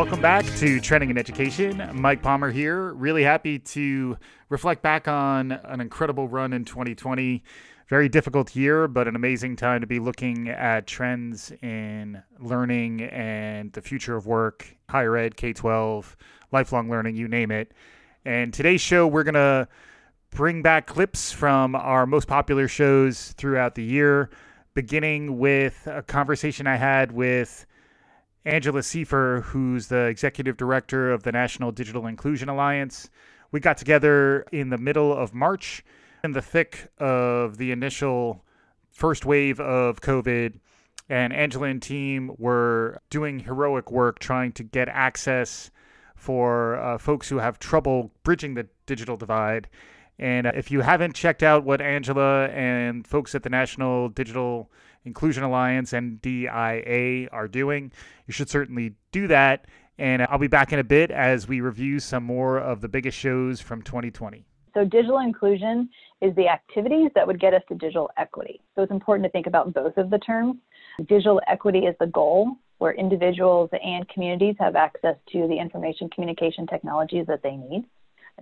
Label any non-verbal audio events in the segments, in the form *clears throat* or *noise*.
Welcome back to Trending in Education. Mike Palmer here. Really happy to reflect back on an incredible run in 2020. Very difficult year, but an amazing time to be looking at trends in learning and the future of work, higher ed, K 12, lifelong learning, you name it. And today's show, we're going to bring back clips from our most popular shows throughout the year, beginning with a conversation I had with Angela Siefer, who's the executive director of the National Digital Inclusion Alliance. We got together in the middle of March in the thick of the initial first wave of COVID. And Angela and team were doing heroic work trying to get access for uh, folks who have trouble bridging the digital divide. And uh, if you haven't checked out what Angela and folks at the National Digital Inclusion Alliance NDIA are doing. You should certainly do that. And uh, I'll be back in a bit as we review some more of the biggest shows from 2020. So, digital inclusion is the activities that would get us to digital equity. So, it's important to think about both of the terms. Digital equity is the goal, where individuals and communities have access to the information communication technologies that they need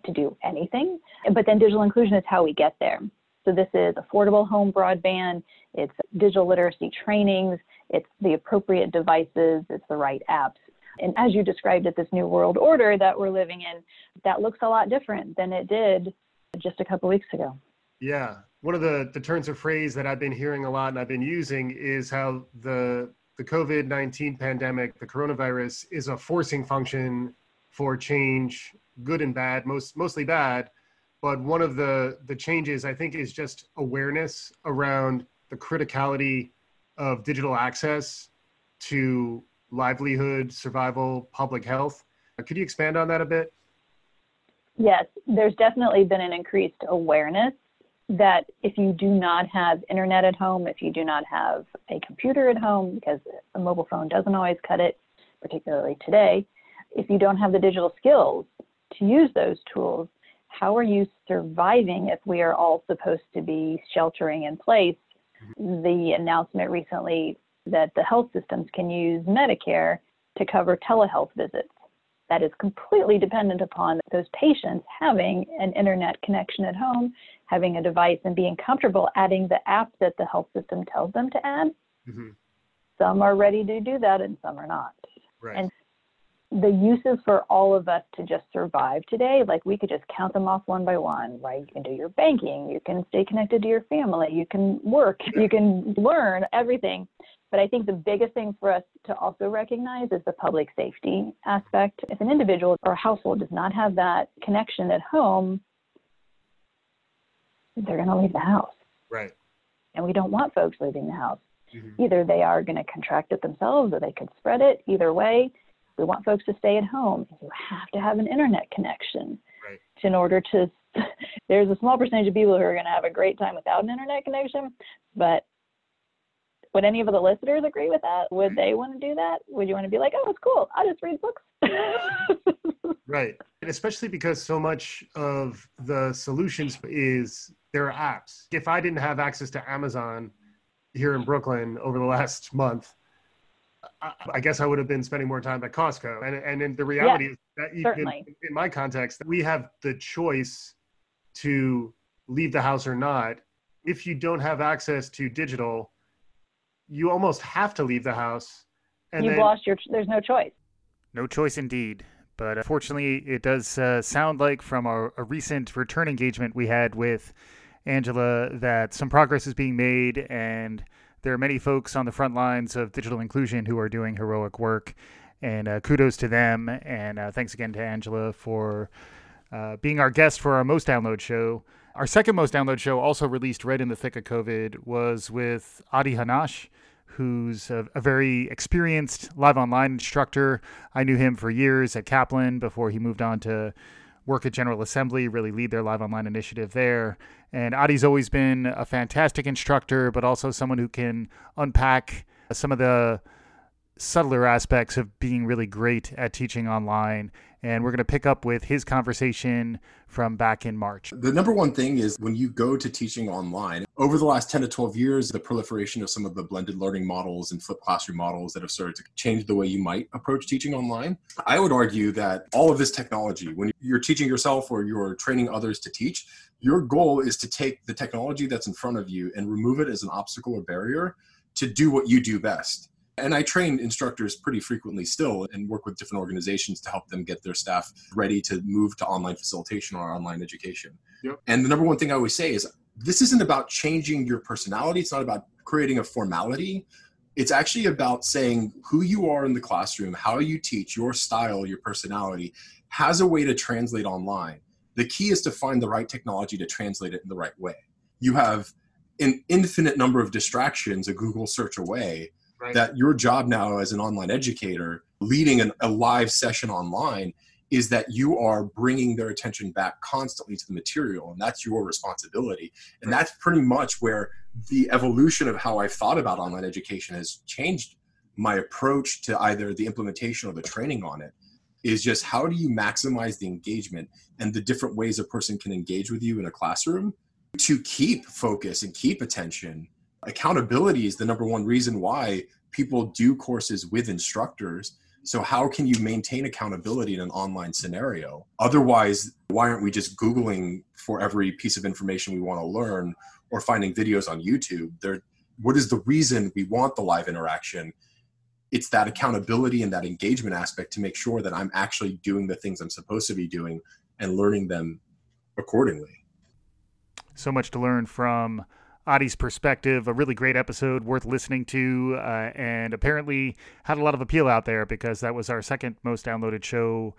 to do anything. But then, digital inclusion is how we get there. So this is affordable home broadband, it's digital literacy trainings, it's the appropriate devices, it's the right apps. And as you described it, this new world order that we're living in, that looks a lot different than it did just a couple weeks ago. Yeah. One of the, the turns of phrase that I've been hearing a lot and I've been using is how the the COVID 19 pandemic, the coronavirus, is a forcing function for change, good and bad, most mostly bad, but one of the the changes I think is just awareness around the criticality of digital access to livelihood, survival, public health. Could you expand on that a bit? Yes, there's definitely been an increased awareness that if you do not have internet at home, if you do not have a computer at home, because a mobile phone doesn't always cut it, particularly today, if you don't have the digital skills to use those tools, how are you surviving if we are all supposed to be sheltering in place? Mm-hmm. The announcement recently that the health systems can use Medicare to cover telehealth visits. That is completely dependent upon those patients having an internet connection at home, having a device, and being comfortable adding the app that the health system tells them to add. Mm-hmm. Some are ready to do that, and some are not. Right. And the uses for all of us to just survive today, like we could just count them off one by one, right? You can do your banking, you can stay connected to your family, you can work, you can learn everything. But I think the biggest thing for us to also recognize is the public safety aspect. If an individual or household does not have that connection at home, they're going to leave the house. Right. And we don't want folks leaving the house. Mm-hmm. Either they are going to contract it themselves or they could spread it. Either way, we want folks to stay at home. You have to have an internet connection right. in order to. *laughs* there's a small percentage of people who are going to have a great time without an internet connection, but would any of the listeners agree with that? Would mm-hmm. they want to do that? Would you want to be like, oh, it's cool. I'll just read books. *laughs* right. And especially because so much of the solutions is there are apps. If I didn't have access to Amazon here in Brooklyn over the last month, I guess I would have been spending more time at Costco. And and the reality yeah, is that even in my context, we have the choice to leave the house or not. If you don't have access to digital, you almost have to leave the house. And You've then, lost your. There's no choice. No choice indeed. But fortunately, it does uh, sound like from a, a recent return engagement we had with Angela that some progress is being made and there are many folks on the front lines of digital inclusion who are doing heroic work, and uh, kudos to them. And uh, thanks again to Angela for uh, being our guest for our most download show. Our second most download show, also released right in the thick of COVID, was with Adi Hanash, who's a, a, very experienced live online instructor. I knew him for years at Kaplan before he moved on to work at General Assembly, really lead their live online initiative there. And Adi's always been a fantastic instructor, but also someone who can unpack some of the subtler aspects of being really great at teaching online. And we're going to pick up with his conversation from back in March. The number one thing is when you go to teaching online, over the last 10 to 12 years, the proliferation of some of the blended learning models and flipped classroom models that have started to change the way you might approach teaching online. I would argue that all of this technology, when you're teaching yourself or you're training others to teach, your goal is to take the technology that's in front of you and remove it as an obstacle or barrier to do what you do best. And I train instructors pretty frequently still and work with different organizations to help them get their staff ready to move to online facilitation or online education. Yep. And the number one thing I always say is this isn't about changing your personality, it's not about creating a formality. It's actually about saying who you are in the classroom, how you teach, your style, your personality has a way to translate online. The key is to find the right technology to translate it in the right way. You have an infinite number of distractions a Google search away right. that your job now as an online educator leading an, a live session online is that you are bringing their attention back constantly to the material and that's your responsibility and right. that's pretty much where the evolution of how i've thought about online education has changed my approach to either the implementation or the training on it is just how do you maximize the engagement and the different ways a person can engage with you in a classroom to keep focus and keep attention accountability is the number one reason why people do courses with instructors. So, how can you maintain accountability in an online scenario? Otherwise, why aren't we just Googling for every piece of information we want to learn or finding videos on YouTube? There, what is the reason we want the live interaction? It's that accountability and that engagement aspect to make sure that I'm actually doing the things I'm supposed to be doing and learning them accordingly. So much to learn from Adi's perspective, a really great episode worth listening to, uh, and apparently had a lot of appeal out there because that was our second most downloaded show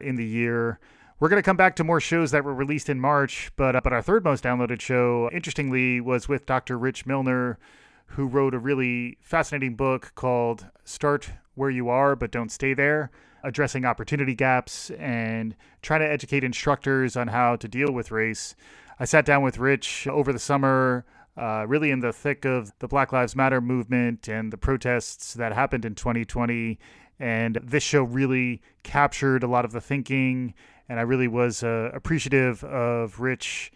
in the year. We're going to come back to more shows that were released in March, but uh, but our third most downloaded show, interestingly, was with Dr. Rich Milner, who wrote a really fascinating book called "Start Where You Are But Don't Stay There." Addressing opportunity gaps and trying to educate instructors on how to deal with race. I sat down with Rich over the summer uh, really in the thick of the Black Lives Matter movement and the protests that happened in 2020. And this show really captured a lot of the thinking. And I really was uh, appreciative of Rich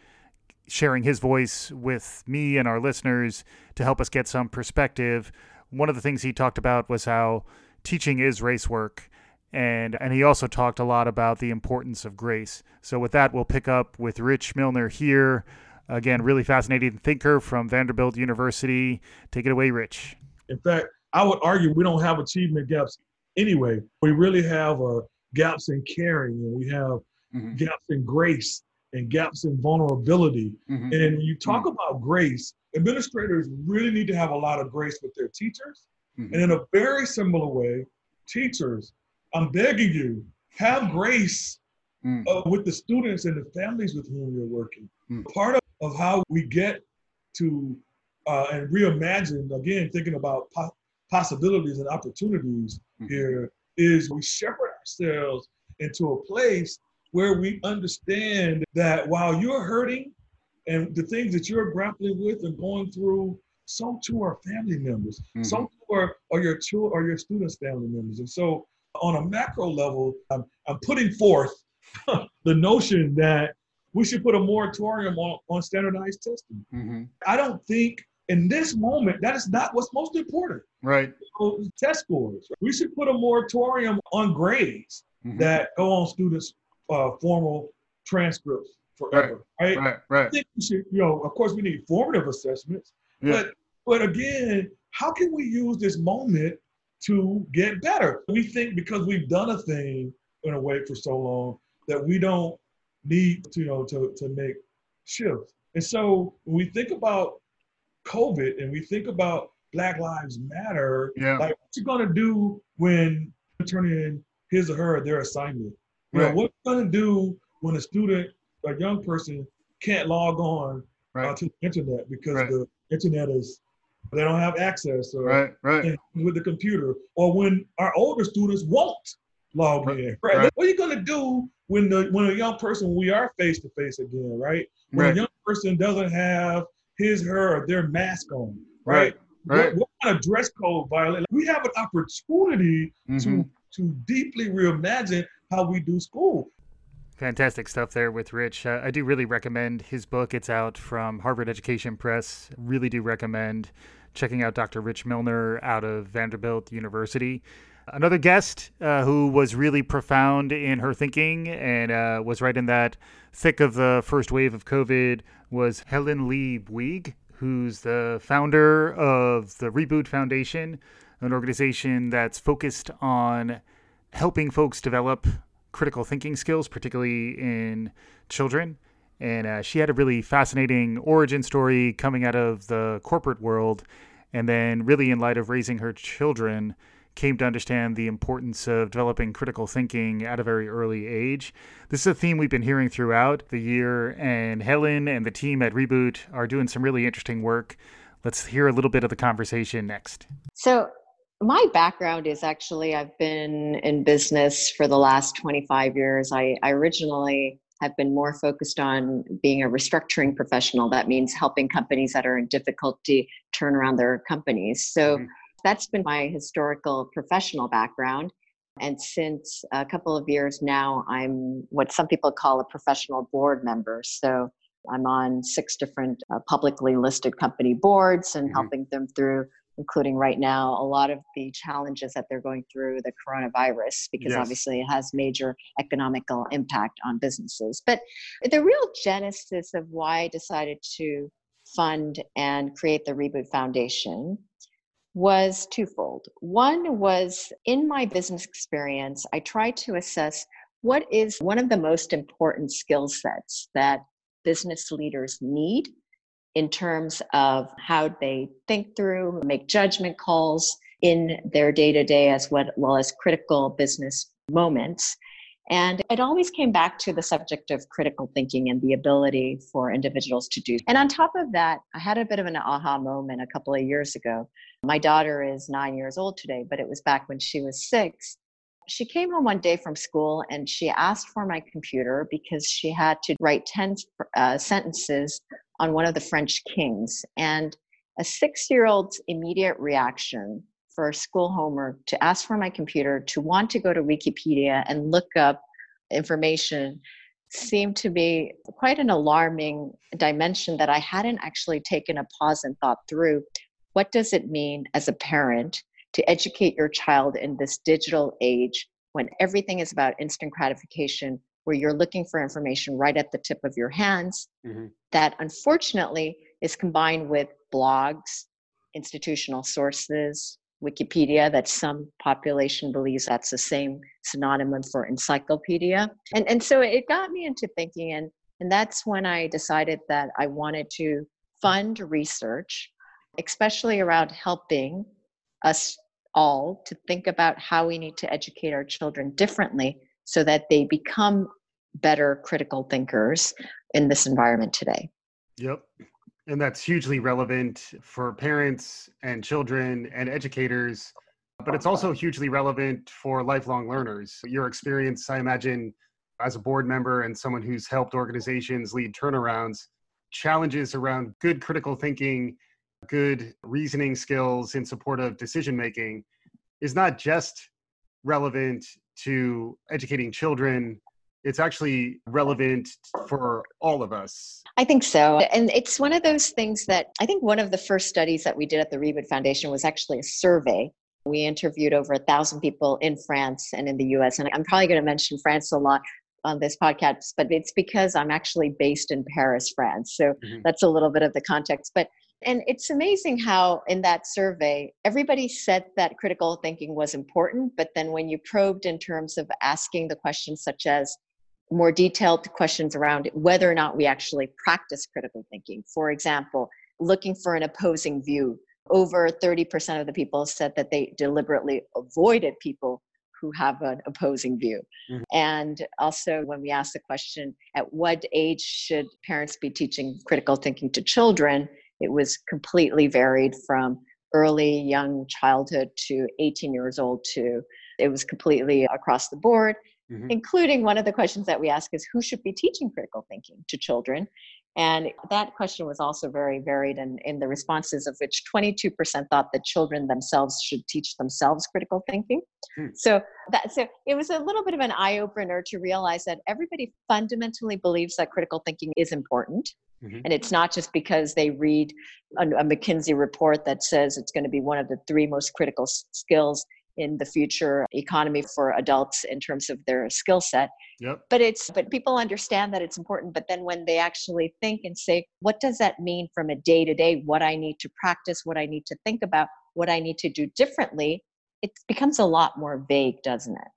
sharing his voice with me and our listeners to help us get some perspective. One of the things he talked about was how teaching is race work. And, and he also talked a lot about the importance of grace. So, with that, we'll pick up with Rich Milner here Again, really fascinating thinker from Vanderbilt University. Take it away, Rich. In fact, I would argue we don't have achievement gaps anyway. We really have uh, gaps in caring, and we have mm-hmm. gaps in grace and gaps in vulnerability. Mm-hmm. And when you talk mm-hmm. about grace, administrators really need to have a lot of grace with their teachers. Mm-hmm. And in a very similar way, teachers, I'm begging you, have grace mm. uh, with the students and the families with whom you're working. Mm. Part of of how we get to uh, and reimagine again thinking about po- possibilities and opportunities mm-hmm. here is we shepherd ourselves into a place where we understand that while you're hurting and the things that you're grappling with and going through so too are family members mm-hmm. so too are, are your children or your students family members and so on a macro level i'm, I'm putting forth *laughs* the notion that we should put a moratorium on, on standardized testing. Mm-hmm. I don't think in this moment that is not what's most important. Right. So, test scores. We should put a moratorium on grades mm-hmm. that go on students' uh, formal transcripts forever. Right. Right. Right. right. I think we should, you know, of course, we need formative assessments, yeah. but but again, how can we use this moment to get better? We think because we've done a thing in a way for so long that we don't need to, you know, to, to make shifts. And so when we think about COVID and we think about Black Lives Matter, yeah. like what you gonna do when turning in his or her their assignment? You right. know, what you gonna do when a student, a young person, can't log on uh, right. uh, to the internet because right. the internet is they don't have access or right, right. with the computer, or when our older students won't log in. Right? right. What are you gonna do when the when a young person we are face to face again, right? When right. a young person doesn't have his her or their mask on, right? Right. What, what kind of dress code violate? We have an opportunity mm-hmm. to to deeply reimagine how we do school. Fantastic stuff there with Rich. Uh, I do really recommend his book. It's out from Harvard Education Press. Really do recommend checking out Dr. Rich Milner out of Vanderbilt University. Another guest uh, who was really profound in her thinking and uh, was right in that thick of the first wave of COVID was Helen Lee Bouygues, who's the founder of the Reboot Foundation, an organization that's focused on helping folks develop critical thinking skills, particularly in children. And uh, she had a really fascinating origin story coming out of the corporate world. And then, really, in light of raising her children, came to understand the importance of developing critical thinking at a very early age. This is a theme we've been hearing throughout the year, and Helen and the team at Reboot are doing some really interesting work. Let's hear a little bit of the conversation next. So, my background is actually I've been in business for the last 25 years. I, I originally have been more focused on being a restructuring professional. That means helping companies that are in difficulty turn around their companies. So mm-hmm. That's been my historical professional background. And since a couple of years now, I'm what some people call a professional board member. So I'm on six different uh, publicly listed company boards and mm-hmm. helping them through including right now a lot of the challenges that they're going through the coronavirus because yes. obviously it has major economical impact on businesses but the real genesis of why i decided to fund and create the reboot foundation was twofold one was in my business experience i tried to assess what is one of the most important skill sets that business leaders need in terms of how they think through, make judgment calls in their day to day as well as critical business moments. And it always came back to the subject of critical thinking and the ability for individuals to do. And on top of that, I had a bit of an aha moment a couple of years ago. My daughter is nine years old today, but it was back when she was six. She came home one day from school and she asked for my computer because she had to write 10 uh, sentences on one of the French kings. And a six year old's immediate reaction for school homework to ask for my computer, to want to go to Wikipedia and look up information seemed to be quite an alarming dimension that I hadn't actually taken a pause and thought through. What does it mean as a parent to educate your child in this digital age when everything is about instant gratification where you're looking for information right at the tip of your hands mm-hmm. that unfortunately is combined with blogs institutional sources wikipedia that some population believes that's the same synonym for encyclopedia and and so it got me into thinking and and that's when i decided that i wanted to fund research especially around helping us all to think about how we need to educate our children differently so that they become better critical thinkers in this environment today. Yep. And that's hugely relevant for parents and children and educators, but it's also hugely relevant for lifelong learners. Your experience, I imagine, as a board member and someone who's helped organizations lead turnarounds, challenges around good critical thinking, good reasoning skills in support of decision making is not just relevant to educating children it's actually relevant for all of us. I think so. And it's one of those things that I think one of the first studies that we did at the Reboot Foundation was actually a survey. We interviewed over a thousand people in France and in the US. And I'm probably going to mention France a lot on this podcast, but it's because I'm actually based in Paris, France. So mm-hmm. that's a little bit of the context. But and it's amazing how in that survey, everybody said that critical thinking was important, but then when you probed in terms of asking the questions such as, more detailed questions around whether or not we actually practice critical thinking. For example, looking for an opposing view. Over 30% of the people said that they deliberately avoided people who have an opposing view. Mm-hmm. And also, when we asked the question, at what age should parents be teaching critical thinking to children? It was completely varied from early young childhood to 18 years old to it was completely across the board mm-hmm. including one of the questions that we ask is who should be teaching critical thinking to children And that question was also very varied in, in the responses, of which 22% thought that children themselves should teach themselves critical thinking. Hmm. So that so it was a little bit of an eye opener to realize that everybody fundamentally believes that critical thinking is important. Mm-hmm. And it's not just because they read a, a McKinsey report that says it's going to be one of the three most critical skills in the future economy for adults in terms of their skill set. Yep. But it's but people understand that it's important. But then when they actually think and say, what does that mean from a day to day? What I need to practice, what I need to think about, what I need to do differently, it becomes a lot more vague, doesn't it?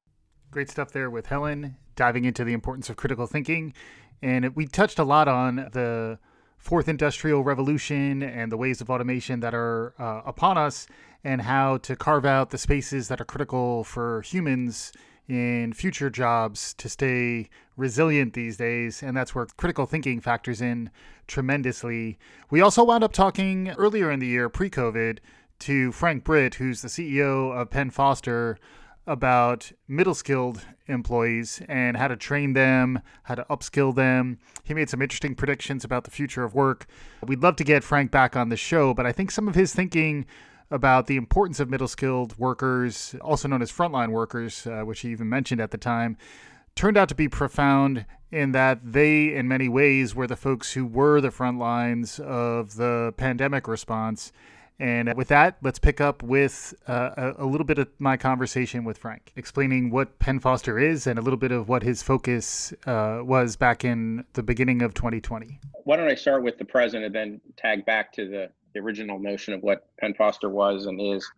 Great stuff there with Helen, diving into the importance of critical thinking. And we touched a lot on the fourth industrial revolution and the ways of automation that are uh, upon us and how to carve out the spaces that are critical for humans in future jobs to stay resilient these days. And that's where critical thinking factors in tremendously. We also wound up talking earlier in the year, pre COVID, to Frank Britt, who's the CEO of Penn Foster, about middle skilled employees and how to train them, how to upskill them. He made some interesting predictions about the future of work. We'd love to get Frank back on the show, but I think some of his thinking about the importance of middle skilled workers, also known as frontline workers, uh, which he even mentioned at the time, turned out to be profound in that they, in many ways, were the folks who were the front lines of the pandemic response. And with that, let's pick up with uh, a, little bit of my conversation with Frank, explaining what Penn Foster is and a little bit of what his focus uh, was back in the beginning of 2020. Why don't I start with the present and then tag back to the the original notion of what Penn Foster was and is.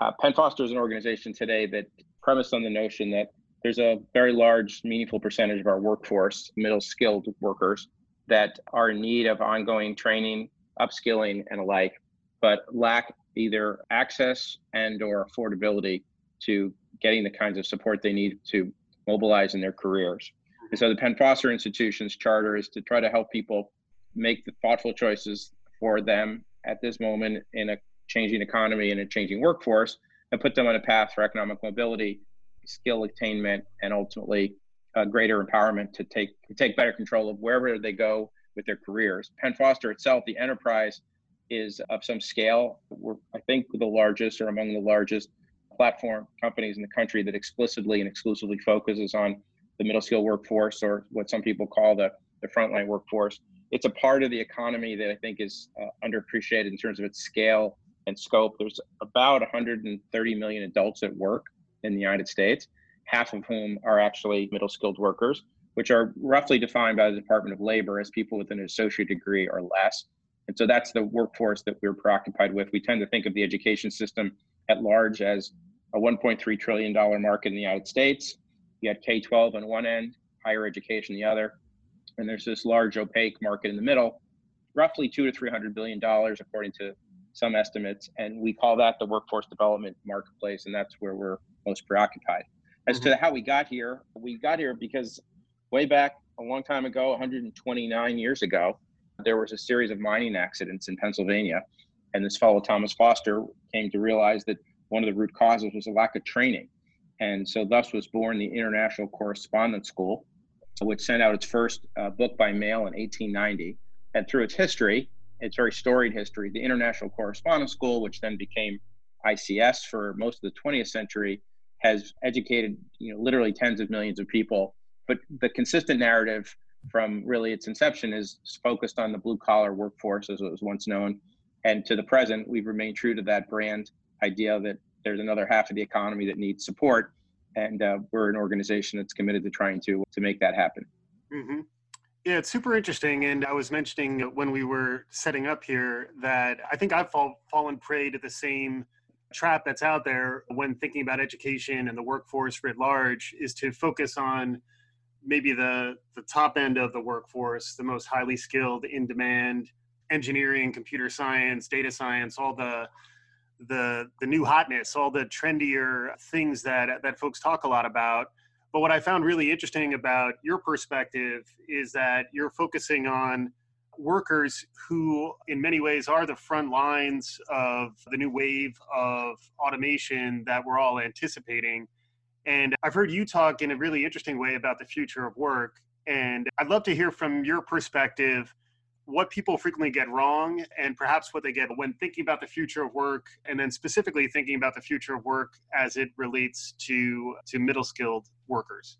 Uh, Penn Foster is an organization today that premised on the notion that there's a very large, meaningful percentage of our workforce, middle skilled workers, that are in need of ongoing training, upskilling, and alike, but lack either access and or affordability to getting the kinds of support they need to mobilize in their careers. And so the Penn Foster Institution's charter is to try to help people make the thoughtful choices for them at this moment in a changing economy and a changing workforce and put them on a path for economic mobility, skill attainment, and ultimately uh, greater empowerment to take to take better control of wherever they go with their careers. Penn Foster itself, the enterprise, is of some scale. We're I think the largest or among the largest platform companies in the country that explicitly and exclusively focuses on the middle skill workforce or what some people call the, the frontline workforce it's a part of the economy that I think is uh, underappreciated in terms of its scale and scope. There's about 130 million adults at work in the United States, half of whom are actually middle skilled workers, which are roughly defined by the Department of Labor as people with an associate degree or less. And so that's the workforce that we're preoccupied with. We tend to think of the education system at large as a $1.3 trillion market in the United States. You had K 12 on one end, higher education the other and there's this large opaque market in the middle, roughly two to three hundred billion dollars according to some estimates, and we call that the workforce development marketplace, and that's where we're most preoccupied. As mm-hmm. to how we got here, we got here because way back a long time ago, 129 years ago, there was a series of mining accidents in Pennsylvania, and this fellow Thomas Foster came to realize that one of the root causes was a lack of training, and so thus was born the International Correspondence School, which sent out its first uh, book by mail in 1890. And through its history, its very storied history, the International Correspondence School, which then became ICS for most of the 20th century, has educated you know literally tens of millions of people. But the consistent narrative from really its inception is focused on the blue collar workforce as it was once known. And to the present, we've remained true to that brand idea that there's another half of the economy that needs support and uh, we're an organization that's committed to trying to to make that happen. Mm-hmm. Yeah, it's super interesting. And I was mentioning when we were setting up here that I think I've fall, fallen prey to the same trap that's out there when thinking about education and the workforce writ large is to focus on maybe the the top end of the workforce, the most highly skilled, in demand engineering, computer science, data science, all the the the new hotness, all the trendier things that that folks talk a lot about. But what I found really interesting about your perspective is that you're focusing on workers who in many ways are the front lines of the new wave of automation that we're all anticipating. And I've heard you talk in a really interesting way about the future of work. And I'd love to hear from your perspective what people frequently get wrong and perhaps what they get when thinking about the future of work and then specifically thinking about the future of work as it relates to to middle skilled workers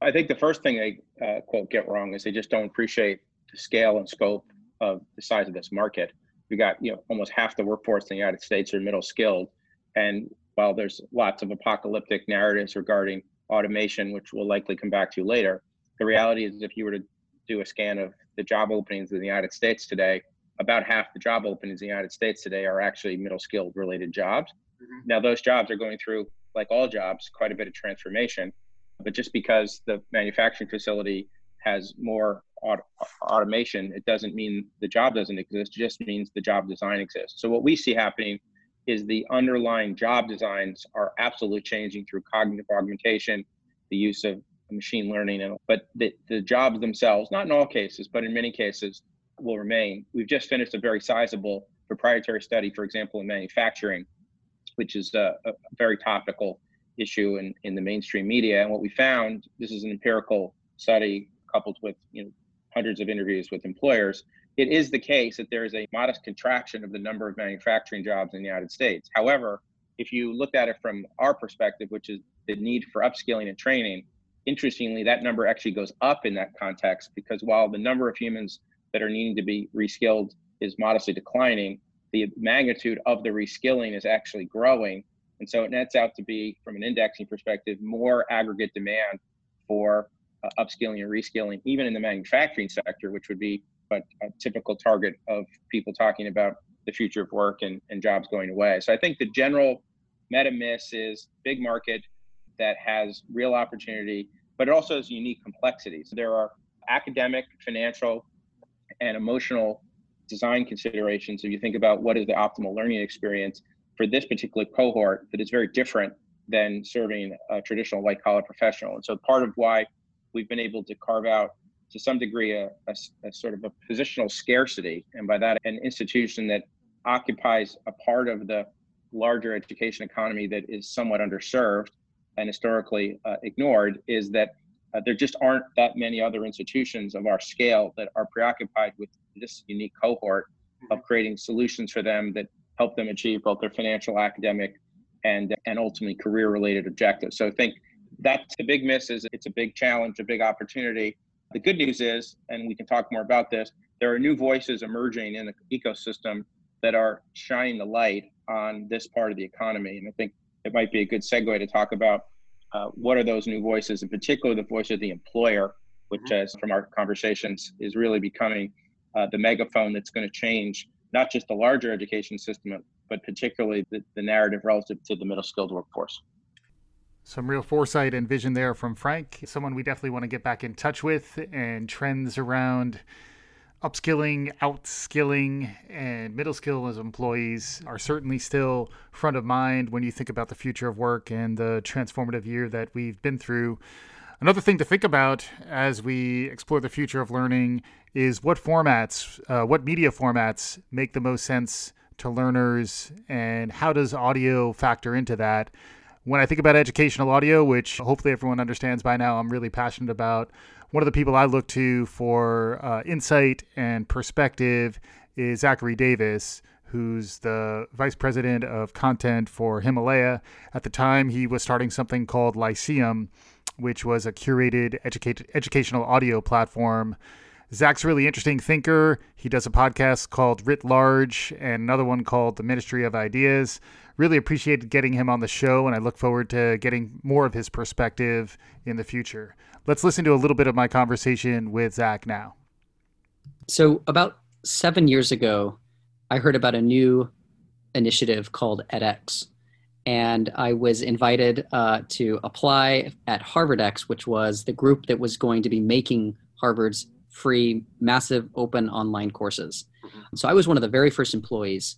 i think the first thing they uh, quote get wrong is they just don't appreciate the scale and scope of the size of this market we got you know almost half the workforce in the united states are middle skilled and while there's lots of apocalyptic narratives regarding automation which we'll likely come back to later the reality is if you were to do a scan of the job openings in the United States today, about half the job openings in the United States today are actually middle skilled related jobs. Mm-hmm. Now, those jobs are going through, like all jobs, quite a bit of transformation. But just because the manufacturing facility has more auto- automation, it doesn't mean the job doesn't exist. It just means the job design exists. So, what we see happening is the underlying job designs are absolutely changing through cognitive augmentation, the use of machine learning and but the, the jobs themselves not in all cases but in many cases will remain. We've just finished a very sizable proprietary study for example in manufacturing which is a, a very topical issue in, in the mainstream media. And what we found this is an empirical study coupled with you know hundreds of interviews with employers it is the case that there is a modest contraction of the number of manufacturing jobs in the united states however if you look at it from our perspective which is the need for upskilling and training interestingly, that number actually goes up in that context because while the number of humans that are needing to be reskilled is modestly declining, the magnitude of the reskilling is actually growing. And so it nets out to be, from an indexing perspective, more aggregate demand for uh, upskilling and reskilling, even in the manufacturing sector, which would be a, a typical target of people talking about the future of work and, and jobs going away. So I think the general meta miss is big market that has real opportunity but it also has unique complexities. There are academic, financial, and emotional design considerations. If you think about what is the optimal learning experience for this particular cohort, that is very different than serving a traditional white collar professional. And so part of why we've been able to carve out to some degree a, a, a, sort of a positional scarcity, and by that, an institution that occupies a part of the larger education economy that is somewhat underserved and historically uh, ignored is that uh, there just aren't that many other institutions of our scale that are preoccupied with this unique cohort of creating solutions for them that help them achieve both their financial, academic, and and ultimately career related objectives. So I think that's the big miss is it's a big challenge, a big opportunity. The good news is, and we can talk more about this, there are new voices emerging in the ecosystem that are shining the light on this part of the economy. And I think it might be a good segue to talk about uh, what are those new voices, in particular the voice of the employer, which, as from our conversations, is really becoming uh, the megaphone that's going to change not just the larger education system, but particularly the, the narrative relative to the middle skilled workforce. Some real foresight and vision there from Frank, someone we definitely want to get back in touch with, and trends around upskilling, outskilling, and middle skill as employees are certainly still front of mind when you think about the future of work and the transformative year that we've been through. Another thing to think about as we explore the future of learning is what formats, uh, what media formats make the most sense to learners, and how does audio factor into that? When I think about educational audio, which hopefully everyone understands by now, I'm really passionate about one of the people I look to for uh, insight and perspective is Zachary Davis, who's the vice president of content for Himalaya. At the time, he was starting something called Lyceum, which was a curated educate, educational audio platform. Zach's really interesting thinker. He does a podcast called Writ Large and another one called The Ministry of Ideas. Really appreciated getting him on the show, and I look forward to getting more of his perspective in the future. Let's listen to a little bit of my conversation with Zach now. So, about seven years ago, I heard about a new initiative called edX. And I was invited uh, to apply at HarvardX, which was the group that was going to be making Harvard's free, massive, open online courses. Mm-hmm. So I was one of the very first employees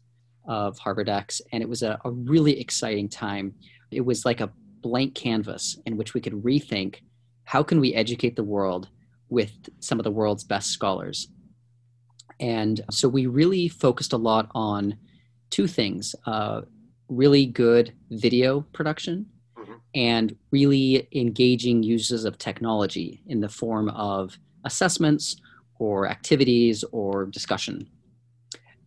of Harvard HarvardX, and it was a, a really exciting time. It was like a blank canvas in which we could rethink how can we educate the world with some of the world's best scholars and so we really focused a lot on two things uh, really good video production mm-hmm. and really engaging uses of technology in the form of assessments or activities or discussion.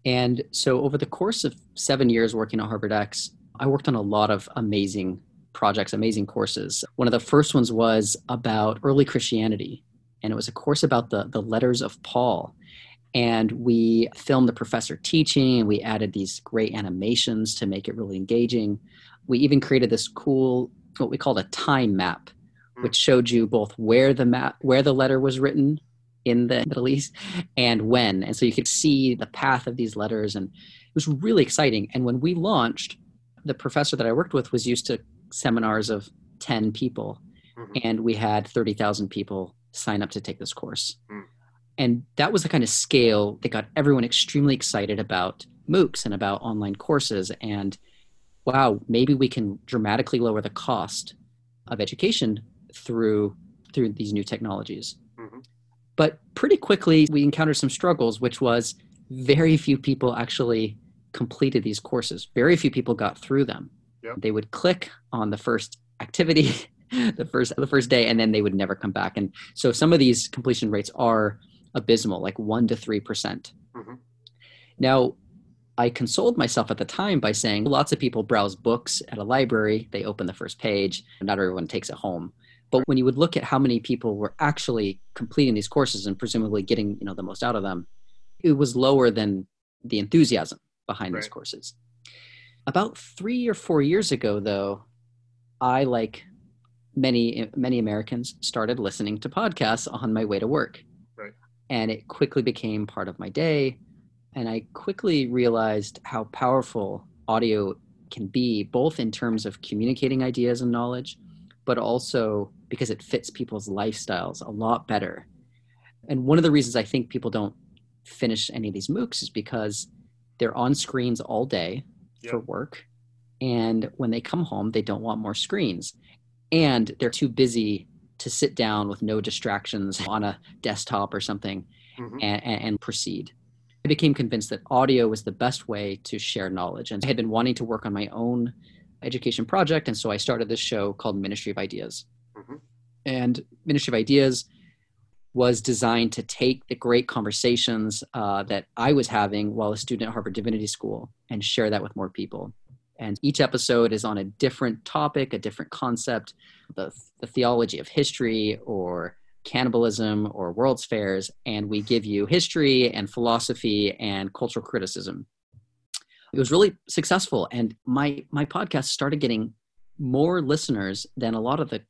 And so over the course of seven years working at Harvard X, I worked on a lot of amazing projects, amazing courses. One of the first ones was about early Christianity, and it was a course about the, the letters of Paul. And we filmed the professor teaching, and we added these great animations to make it really engaging. We even created this cool, what we called a time map, hmm. which showed you both where the map, where the letter was written in the *laughs* Middle East and when. And so you could see the path of these letters, and it was really exciting. And when we launched, the professor that I worked with was used to seminars of 10 people, mm-hmm. and we had 30,000 people sign up to take this course. Mm. And that was the kind of scale that got everyone extremely excited about MOOCs and about online courses. And wow, maybe we can dramatically lower the cost of education through through these new technologies. But pretty quickly, we encountered some struggles, which was very few people actually completed these courses. Very few people got through them. Yep. They would click on the first activity, *laughs* the first the first day, and then they would never come back. And so some of these completion rates are abysmal, like one to three percent. Mm-hmm. Now, I consoled myself at the time by saying lots of people browse books at a library, they open the first page, not everyone takes it home. But when you would look at how many people were actually completing these courses and presumably getting you know the most out of them, it was lower than the enthusiasm behind right. these courses. About three or four years ago, though, I, like many many Americans, started listening to podcasts on my way to work, right. and it quickly became part of my day. And I quickly realized how powerful audio can be, both in terms of communicating ideas and knowledge, but also because it fits people's lifestyles a lot better. And one of the reasons I think people don't finish any of these MOOCs is because they're on screens all day yep. for work. And when they come home, they don't want more screens. And they're too busy to sit down with no distractions *laughs* on a desktop or something mm-hmm. and, and, proceed. I became convinced that audio was the best way to share knowledge. And I had been wanting to work on my own education project. And so I started this show called Ministry of Ideas. And Ministry of Ideas was designed to take the great conversations uh, that I was having while a student at Harvard Divinity School and share that with more people. And each episode is on a different topic, a different concept, the, the theology of history or cannibalism or world's fairs. And we give you history and philosophy and cultural criticism. It was really successful. And my, my podcast started getting more listeners than a lot of the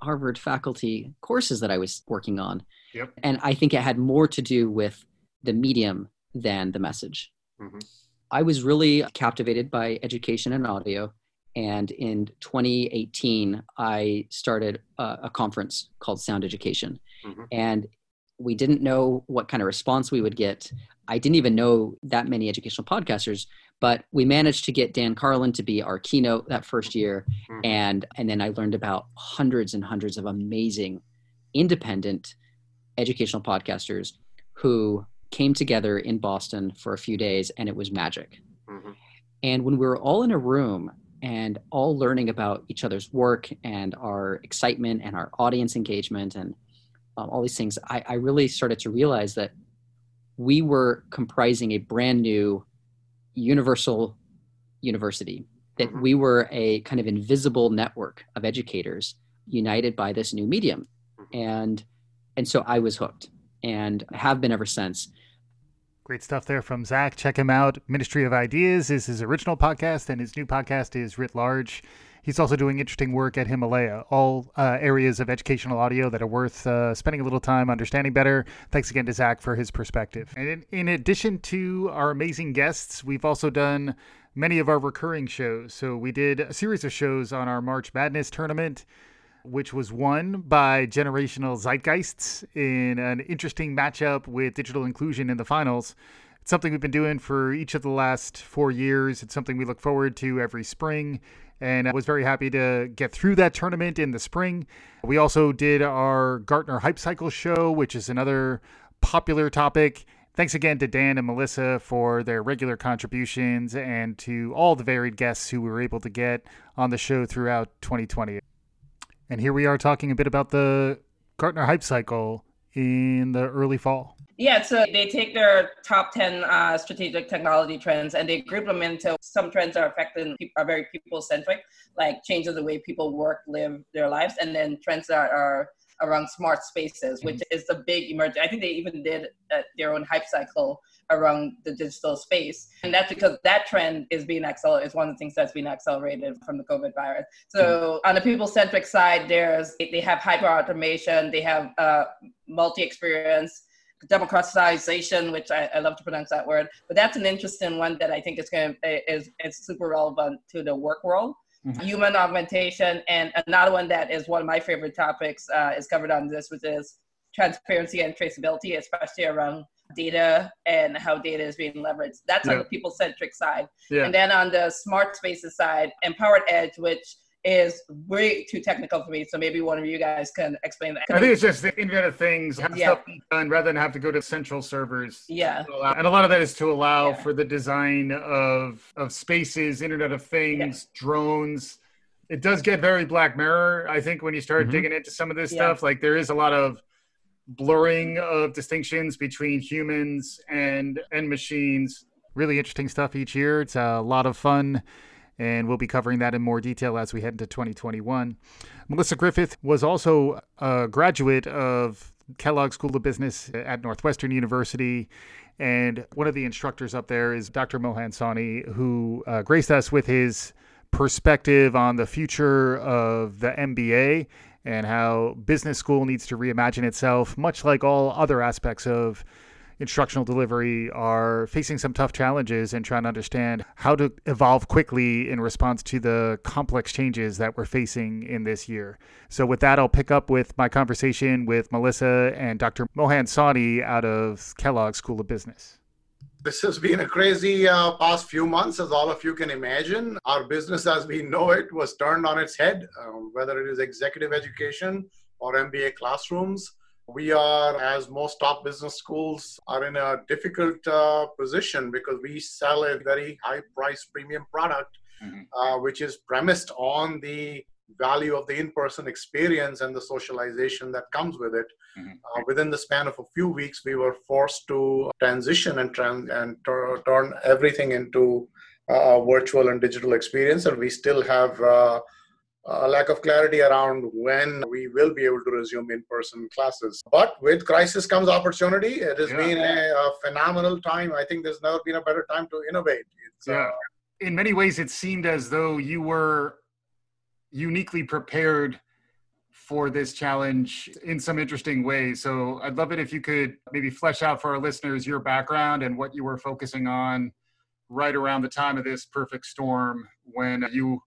Harvard faculty courses that I was working on. Yep. And I think it had more to do with the medium than the message. Mm-hmm. I was really captivated by education and audio. And in 2018, I started a, a conference called Sound Education. Mm-hmm. And we didn't know what kind of response we would get. I didn't even know that many educational podcasters, but we managed to get Dan Carlin to be our keynote that first year. Mm-hmm. And, and then I learned about hundreds and hundreds of amazing independent educational podcasters who came together in Boston for a few days and it was magic. Mm-hmm. And when we were all in a room and all learning about each other's work and our excitement and our audience engagement and um, all these things, I, I really started to realize that we were comprising a brand new universal university, that mm-hmm. we were a kind of invisible network of educators united by this new medium. Mm-hmm. And and so I was hooked and have been ever since. Great stuff there from Zach. Check him out. Ministry of Ideas is his original podcast, and his new podcast is Writ Large. He's also doing interesting work at Himalaya, all uh, areas of educational audio that are worth uh, spending a little time understanding better. Thanks again to Zach for his perspective. And in, in addition to our amazing guests, we've also done many of our recurring shows. So we did a series of shows on our March Madness tournament which was won by Generational Zeitgeists in an interesting matchup with Digital Inclusion in the finals. It's something we've been doing for each of the last four years. It's something we look forward to every spring. And I was very happy to get through that tournament in the spring. We also did our Gartner Hype Cycle show, which is another popular topic. Thanks again to Dan and Melissa for their regular contributions and to all the varied guests who we were able to get on the show throughout 2020. And here we are talking a bit about the Gartner hype cycle in the early fall. Yeah, so they take their top 10 uh, strategic technology trends and they group them into some trends are affecting are very people centric, like changes the way people work, live their lives, and then trends that are around smart spaces, which mm-hmm. is the big emerging. I think they even did uh, their own hype cycle around the digital space, and that's because that trend is being accelerated. Is one of the things that's been accelerated from the COVID virus. So mm-hmm. on the people centric side, there's they have hyper automation, they have uh, multi experience democratization, which I, I, love to pronounce that word. But that's an interesting one that I think is going to is is super relevant to the work world mm-hmm. human augmentation, and another one that is one of my favorite topics uh, is covered on this, which is transparency and traceability, especially around data and how data is being leveraged. That's yeah. on the people centric side. Yeah. And then on the smart spaces side, empowered edge, which is way too technical for me. So maybe one of you guys can explain that. I think it's just the Internet of Things, have yeah. stuff done rather than have to go to central servers. Yeah. And a lot of that is to allow yeah. for the design of of spaces, Internet of Things, yeah. drones. It does get very Black Mirror, I think, when you start mm-hmm. digging into some of this stuff. Like there is a lot of blurring of distinctions between humans and and machines. Really interesting stuff each year. It's a lot of fun and we'll be covering that in more detail as we head into 2021. Melissa Griffith was also a graduate of Kellogg School of Business at Northwestern University. And one of the instructors up there is Dr. Mohan Sawhney, who uh, graced us with his perspective on the future of the MBA and how business school needs to reimagine itself, much like all other aspects of instructional delivery are facing some tough challenges and trying to understand how to evolve quickly in response to the complex changes that we're facing in this year. So, with that, I'll pick up with my conversation with Melissa and Dr. Mohan Sawhney out of Kellogg School of Business. This has been a crazy uh, past few months, as all of you can imagine. Our business as we know it was turned on its head, uh, whether it is executive education or MBA classrooms we are, as most top business schools, are in a difficult uh, position because we sell a very high price premium product, mm-hmm. uh, which is premised on the value of the in-person experience and the socialization that comes with it. Mm-hmm. Uh, within the span of a few weeks, we were forced to transition and, trans- and turn everything into uh, a virtual and digital experience, and we still have uh, a lack of clarity around when we will be able to resume in-person classes. But with crisis comes opportunity. It has yeah. been a, a, phenomenal time. I think there's never been a better time to innovate. It's, yeah. Uh, in many ways, it seemed as though you were uniquely prepared for this challenge in some interesting ways. So I'd love it if you could maybe flesh out for our listeners your background and what you were focusing on right around the time of this perfect storm when you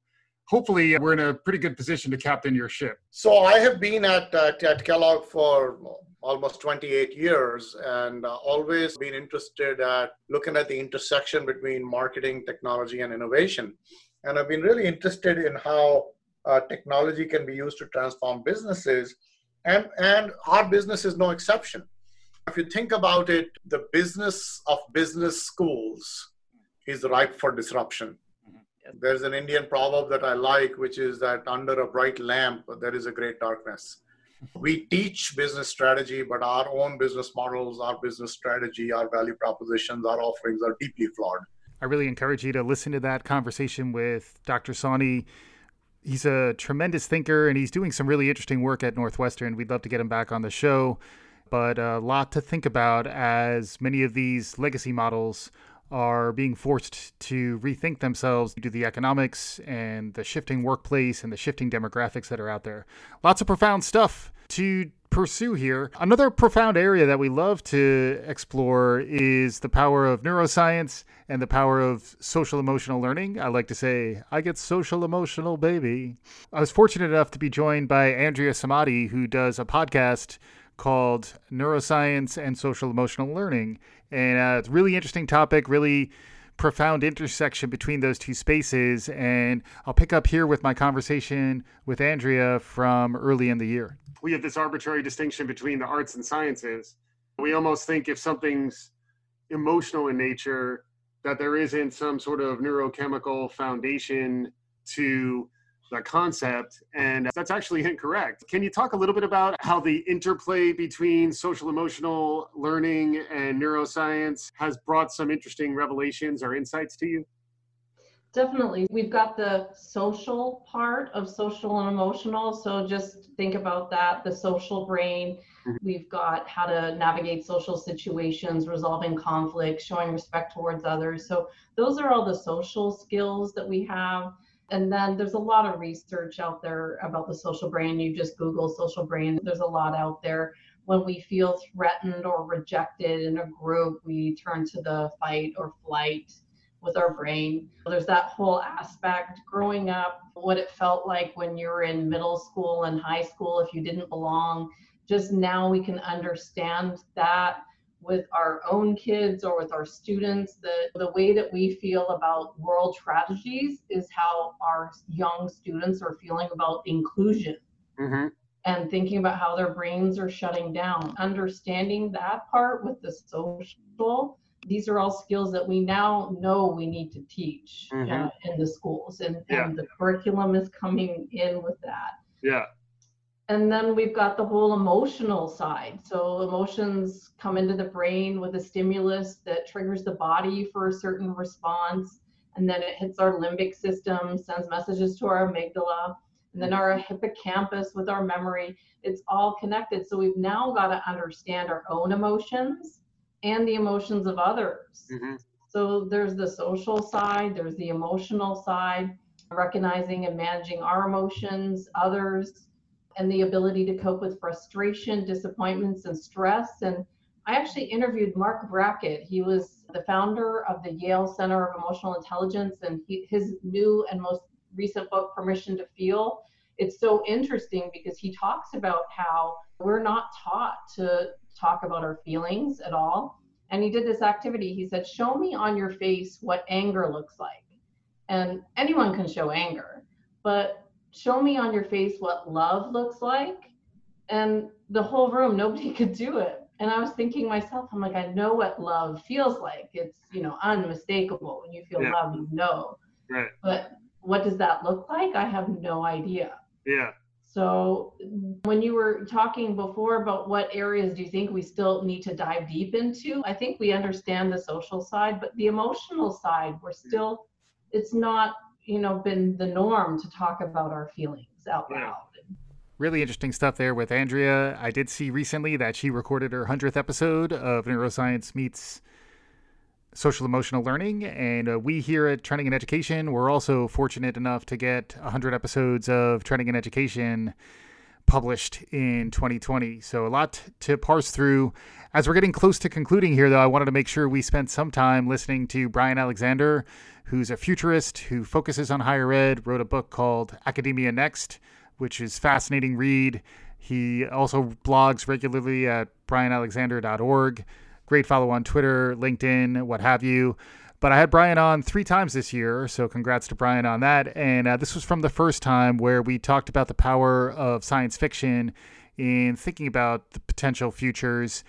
hopefully we're in a pretty good position to captain your ship. So I have been at, uh, at Kellogg for almost 28 years and uh, always been interested at looking at the intersection between marketing, technology, and innovation. And I've been really interested in how uh, technology can be used to transform businesses. And, and our business is no exception. If you think about it, the business of business schools is ripe for disruption there's an Indian proverb that I like, which is that under a bright lamp, there is a great darkness. *laughs* We teach business strategy, but our own business models, our business strategy, our value propositions, our offerings are deeply flawed. I really encourage you to listen to that conversation with Dr. Sawhney. He's a tremendous thinker and he's doing some really interesting work at Northwestern. We'd love to get him back on the show, but a lot to think about as many of these legacy models are being forced to rethink themselves due to the economics and the shifting workplace and the shifting demographics that are out there. Lots of profound stuff to pursue here. Another profound area that we love to explore is the power of neuroscience and the power of social emotional learning. I like to say, I get social emotional, baby. I was fortunate enough to be joined by Andrea Samadi, who does a podcast called Neuroscience and Social Emotional Learning. And uh, it's a really interesting topic, really profound intersection between those two spaces. And I'll pick up here with my conversation with Andrea from early in the year. We have this arbitrary distinction between the arts and sciences. We almost think if something's emotional in nature, that there isn't some sort of neurochemical foundation to that concept, and that's actually incorrect. Can you talk a little bit about how the interplay between social emotional learning and neuroscience has brought some interesting revelations or insights to you? Definitely. We've got the social part of social and emotional. So just think about that the social brain. Mm-hmm. We've got how to navigate social situations, resolving conflict, showing respect towards others. So those are all the social skills that we have. And then there's a lot of research out there about the social brain. You just Google social brain, there's a lot out there. When we feel threatened or rejected in a group, we turn to the fight or flight with our brain. There's that whole aspect growing up, what it felt like when you were in middle school and high school if you didn't belong. Just now we can understand that with our own kids or with our students the, the way that we feel about world tragedies is how our young students are feeling about inclusion mm-hmm. and thinking about how their brains are shutting down understanding that part with the social these are all skills that we now know we need to teach mm-hmm. uh, in the schools and, yeah. and the curriculum is coming in with that yeah and then we've got the whole emotional side so emotions come into the brain with a stimulus that triggers the body for a certain response and then it hits our limbic system sends messages to our amygdala and then our hippocampus with our memory it's all connected so we've now got to understand our own emotions and the emotions of others. Mm-hmm. So there's the social side, there's the emotional side, recognizing and managing our emotions, others, and the ability to cope with frustration, disappointments, and stress. And I actually interviewed Marc Brackett. He was the founder of the Yale Center of Emotional Intelligence, and he, his new and most recent book, Permission to Feel. It's so interesting because he talks about how we're not taught to talk about our feelings at all. And he did this activity. He said, Show me on your face what anger looks like. And anyone can show anger, but show me on your face what love looks like. And the whole room, nobody *laughs* could do it. And I was thinking myself, I'm like, I know what love feels like. It's, you know, unmistakable. When you feel yeah. love, you know. Right. But what does that look like? I have no idea. Yeah. So, when you were talking before about what areas do you think we still need to dive deep into, I think we understand the social side, but the emotional side, we're still, it's not, you know, been the norm to talk about our feelings out loud. Really interesting stuff there with Andrea. I did see recently that she recorded her 100th episode of Neuroscience Meets social emotional learning. And uh, we here at Trending in Education, we're also fortunate enough to get 100 episodes of Trending in Education published in 2020. So a lot to parse through. As we're getting close to concluding here, though, I wanted to make sure we spent some time listening to Brian Alexander, who's a futurist who focuses on higher ed, wrote a book called Academia Next, which is fascinating read. He also blogs regularly at brianalexander.org great follow on Twitter, LinkedIn, what have you. But I had Brian on three times this year, so congrats to Brian on that. And uh, this was from the first time where we talked about the power of science fiction in thinking about the potential futures.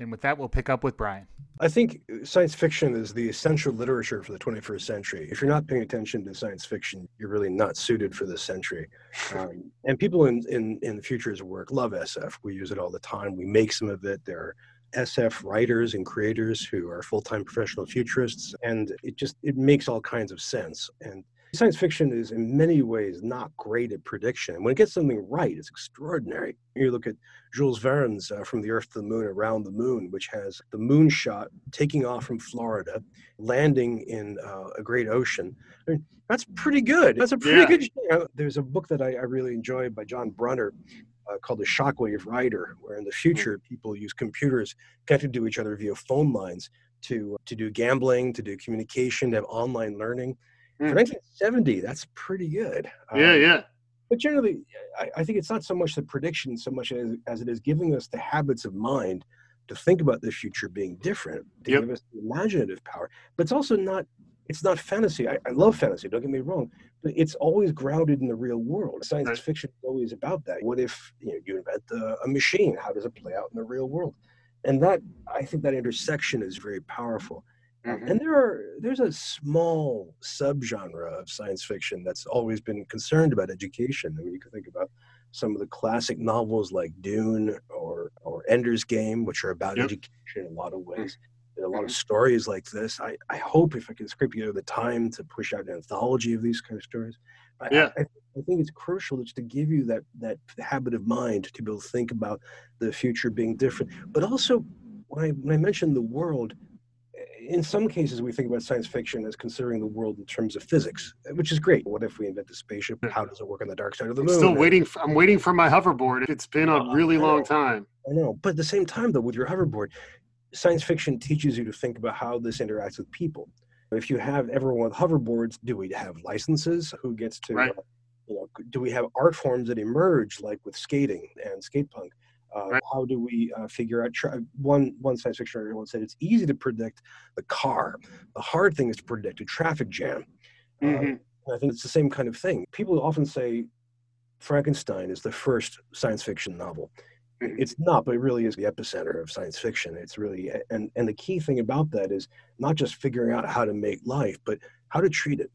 And with that, we'll pick up with Brian. I think science fiction is the essential literature for the 21st century. If you're not paying attention to science fiction, you're really not suited for this century. Um, and people in, in, in the future's work love SF. We use it all the time. We make some of it. There are SF writers and creators who are full-time professional futurists, and it just it makes all kinds of sense. And science fiction is in many ways not great at prediction. When it gets something right, it's extraordinary. You look at Jules Verne's uh, From the Earth to the Moon, Around the Moon, which has the moon shot taking off from Florida, landing in uh, a great ocean. I mean, that's pretty good. That's a pretty yeah. good. You know, there's a book that I, I really enjoy by John Brunner uh, called the shockwave rider, where in the hmm. future people use computers connected to each other via phone lines to to do gambling, to do communication, to have online learning. Mm. 1970, that's pretty good. Yeah, um, yeah. But generally, I, I, think it's not so much the prediction so much as, as it is giving us the habits of mind to think about the future being different, to yep. give us the imaginative power. But it's also not it's not fantasy. I, I, love fantasy, don't get me wrong, but it's always grounded in the real world. Science right. fiction is always about that. What if you, know, you invent a, a machine? How does it play out in the real world? And that, I think that intersection is very powerful. Mm-hmm. And there are there's a small subgenre of science fiction that's always been concerned about education. I mean, you can think about some of the classic novels like Dune or or Ender's Game, which are about yep. education in a lot of ways. There are a lot of mm-hmm. stories like this. I, I hope if I can scrape together the time to push out an anthology of these kind of stories. yeah. I, I think it's crucial just to give you that that habit of mind to be able to think about the future being different. But also, when I when I mentioned the world, in some cases we think about science fiction as considering the world in terms of physics, which is great. What if we invent a spaceship? How does it work on the dark side of the moon? I'm still waiting. For, I'm waiting for my hoverboard. It's been a really long time. I know, but at the same time, though, with your hoverboard, science fiction teaches you to think about how this interacts with people. If you have everyone with hoverboards, do we have licenses? Who gets to? Right. Uh, you know, do we have art forms that emerge like with skating and skate punk? Uh, right. How do we uh, figure out? Tra- one one science fiction writer once said it's easy to predict the car. The hard thing is to predict a traffic jam. Uh, mm-hmm. I think it's the same kind of thing. People often say Frankenstein is the first science fiction novel. Mm-hmm. It's not, but it really is the epicenter of science fiction. It's really and and the key thing about that is not just figuring out how to make life, but how to treat it.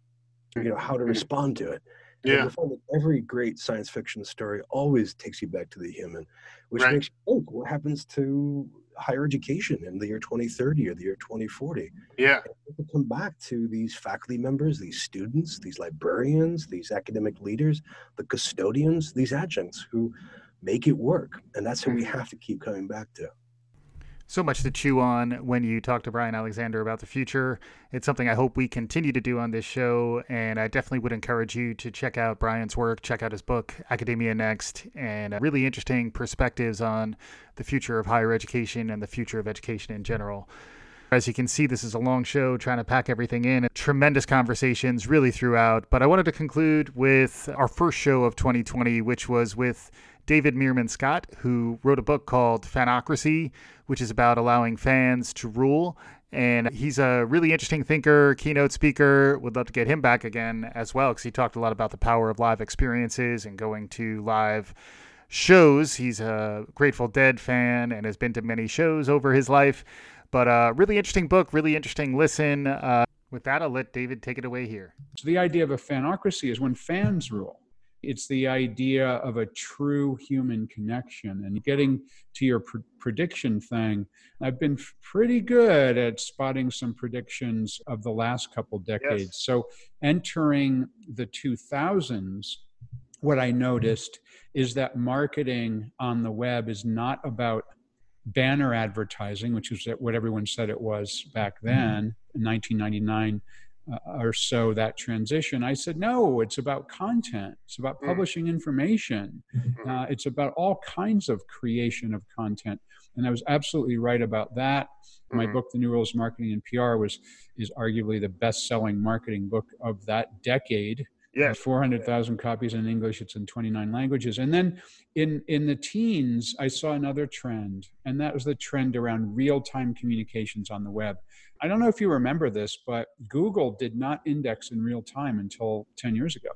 You know, how to mm-hmm. respond to it. Yeah. And find that every great science fiction story always takes you back to the human, which right. makes you think what happens to higher education in the year 2030 or the year 2040. Yeah. And come back to these faculty members, these students, these librarians, these academic leaders, the custodians, these adjuncts who make it work. And that's who we mm-hmm. have to keep coming back to so much to chew on when you talk to Brian Alexander about the future. It's something I hope we continue to do on this show, and I definitely would encourage you to check out Brian's work, check out his book, Academia Next, and uh, really interesting perspectives on the future of higher education and the future of education in general. As you can see, this is a long show trying to pack everything in. Tremendous conversations really throughout. But I wanted to conclude with our first show of 2020, which was with David Meerman Scott, who wrote a book called Fanocracy, which is about allowing fans to rule. And he's a really interesting thinker, keynote speaker. Would love to get him back again as well, because he talked a lot about the power of live experiences and going to live shows. He's a Grateful Dead fan and has been to many shows over his life. But uh, really interesting book, really interesting listen. Uh, with that, I'll let David take it away here. So the idea of a fanocracy is when fans rule. It's the idea of a true human connection. And getting to your pr- prediction thing, I've been f- pretty good at spotting some predictions of the last couple decades. Yes. So entering the 2000s, what I noticed is that marketing on the web is not about banner advertising, which is what everyone said it was back mm-hmm. then in 1999 uh, or so that transition i said no it's about content it's about mm. publishing information mm-hmm. uh, it's about all kinds of creation of content and i was absolutely right about that my mm-hmm. book the new rules of marketing and pr was is arguably the best selling marketing book of that decade yeah. 400,000 copies in English. It's in 29 languages. And then in, in the teens, I saw another trend, and that was the trend around real time communications on the web. I don't know if you remember this, but Google did not index in real time until 10 years ago.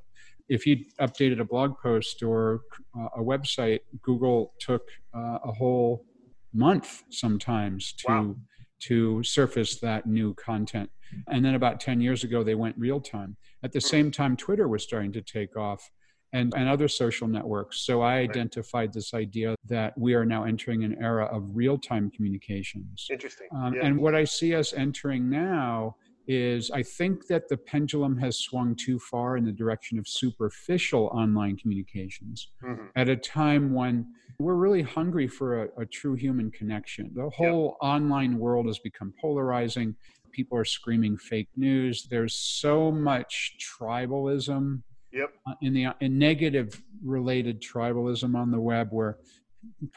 If you updated a blog post or uh, a website, Google took uh, a whole month sometimes to wow. To surface that new content. And then about 10 years ago, they went real time. At the same time, Twitter was starting to take off and, and other social networks. So I identified this idea that we are now entering an era of real time communications. Interesting. Um, yeah. And what I see us entering now is I think that the pendulum has swung too far in the direction of superficial online communications mm-hmm. at a time when we're really hungry for a, a true human connection. The whole yep. online world has become polarizing. People are screaming fake news. There's so much tribalism Yep. Uh, in the in negative related tribalism on the web, where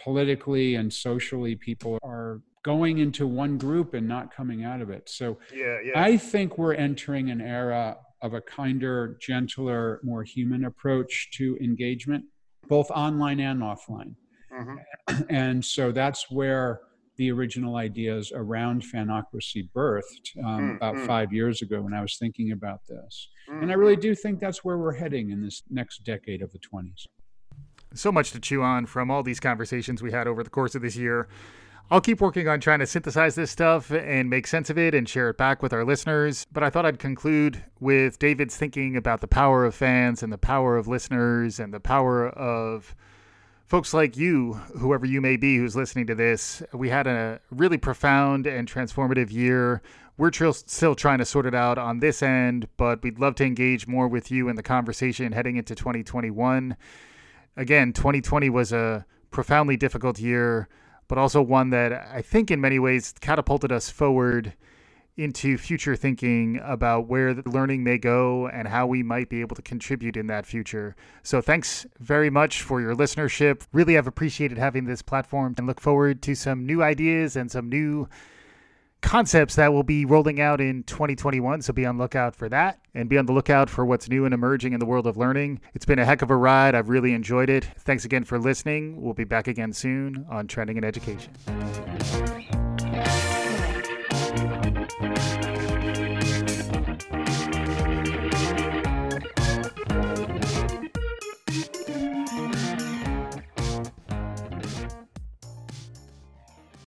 politically and socially people are going into one group and not coming out of it. So yeah, yeah. I think we're entering an era of a kinder, gentler, more human approach to engagement, both online and offline. Mm-hmm. *clears throat* And so that's where the original ideas around fanocracy birthed um, mm, about mm. five years ago when I was thinking about this. Mm. And I really mm-hmm. do think that's where we're heading in this next decade of the 20s. So much to chew on from all these conversations we had over the course of this year. I'll keep working on trying to synthesize this stuff and make sense of it and share it back with our listeners. But I thought I'd conclude with David's thinking about the power of fans and the power of listeners and the power of folks like you, whoever you may be who's listening to this. We had a really profound and transformative year. We're tr- still trying to sort it out on this end, but we'd love to engage more with you in the conversation heading into 2021. Again, 2020 was a profoundly difficult year but also one that I think in many ways catapulted us forward into future thinking about where the learning may go and how we might be able to contribute in that future. So thanks very much for your listenership. Really have appreciated having this platform and look forward to some new ideas and some new concepts that will be rolling out in 2021. So be on lookout for that and be on the lookout for what's new and emerging in the world of learning. It's been a heck of a ride. I've really enjoyed it. Thanks again for listening. We'll be back again soon on Trending in Education. Bye.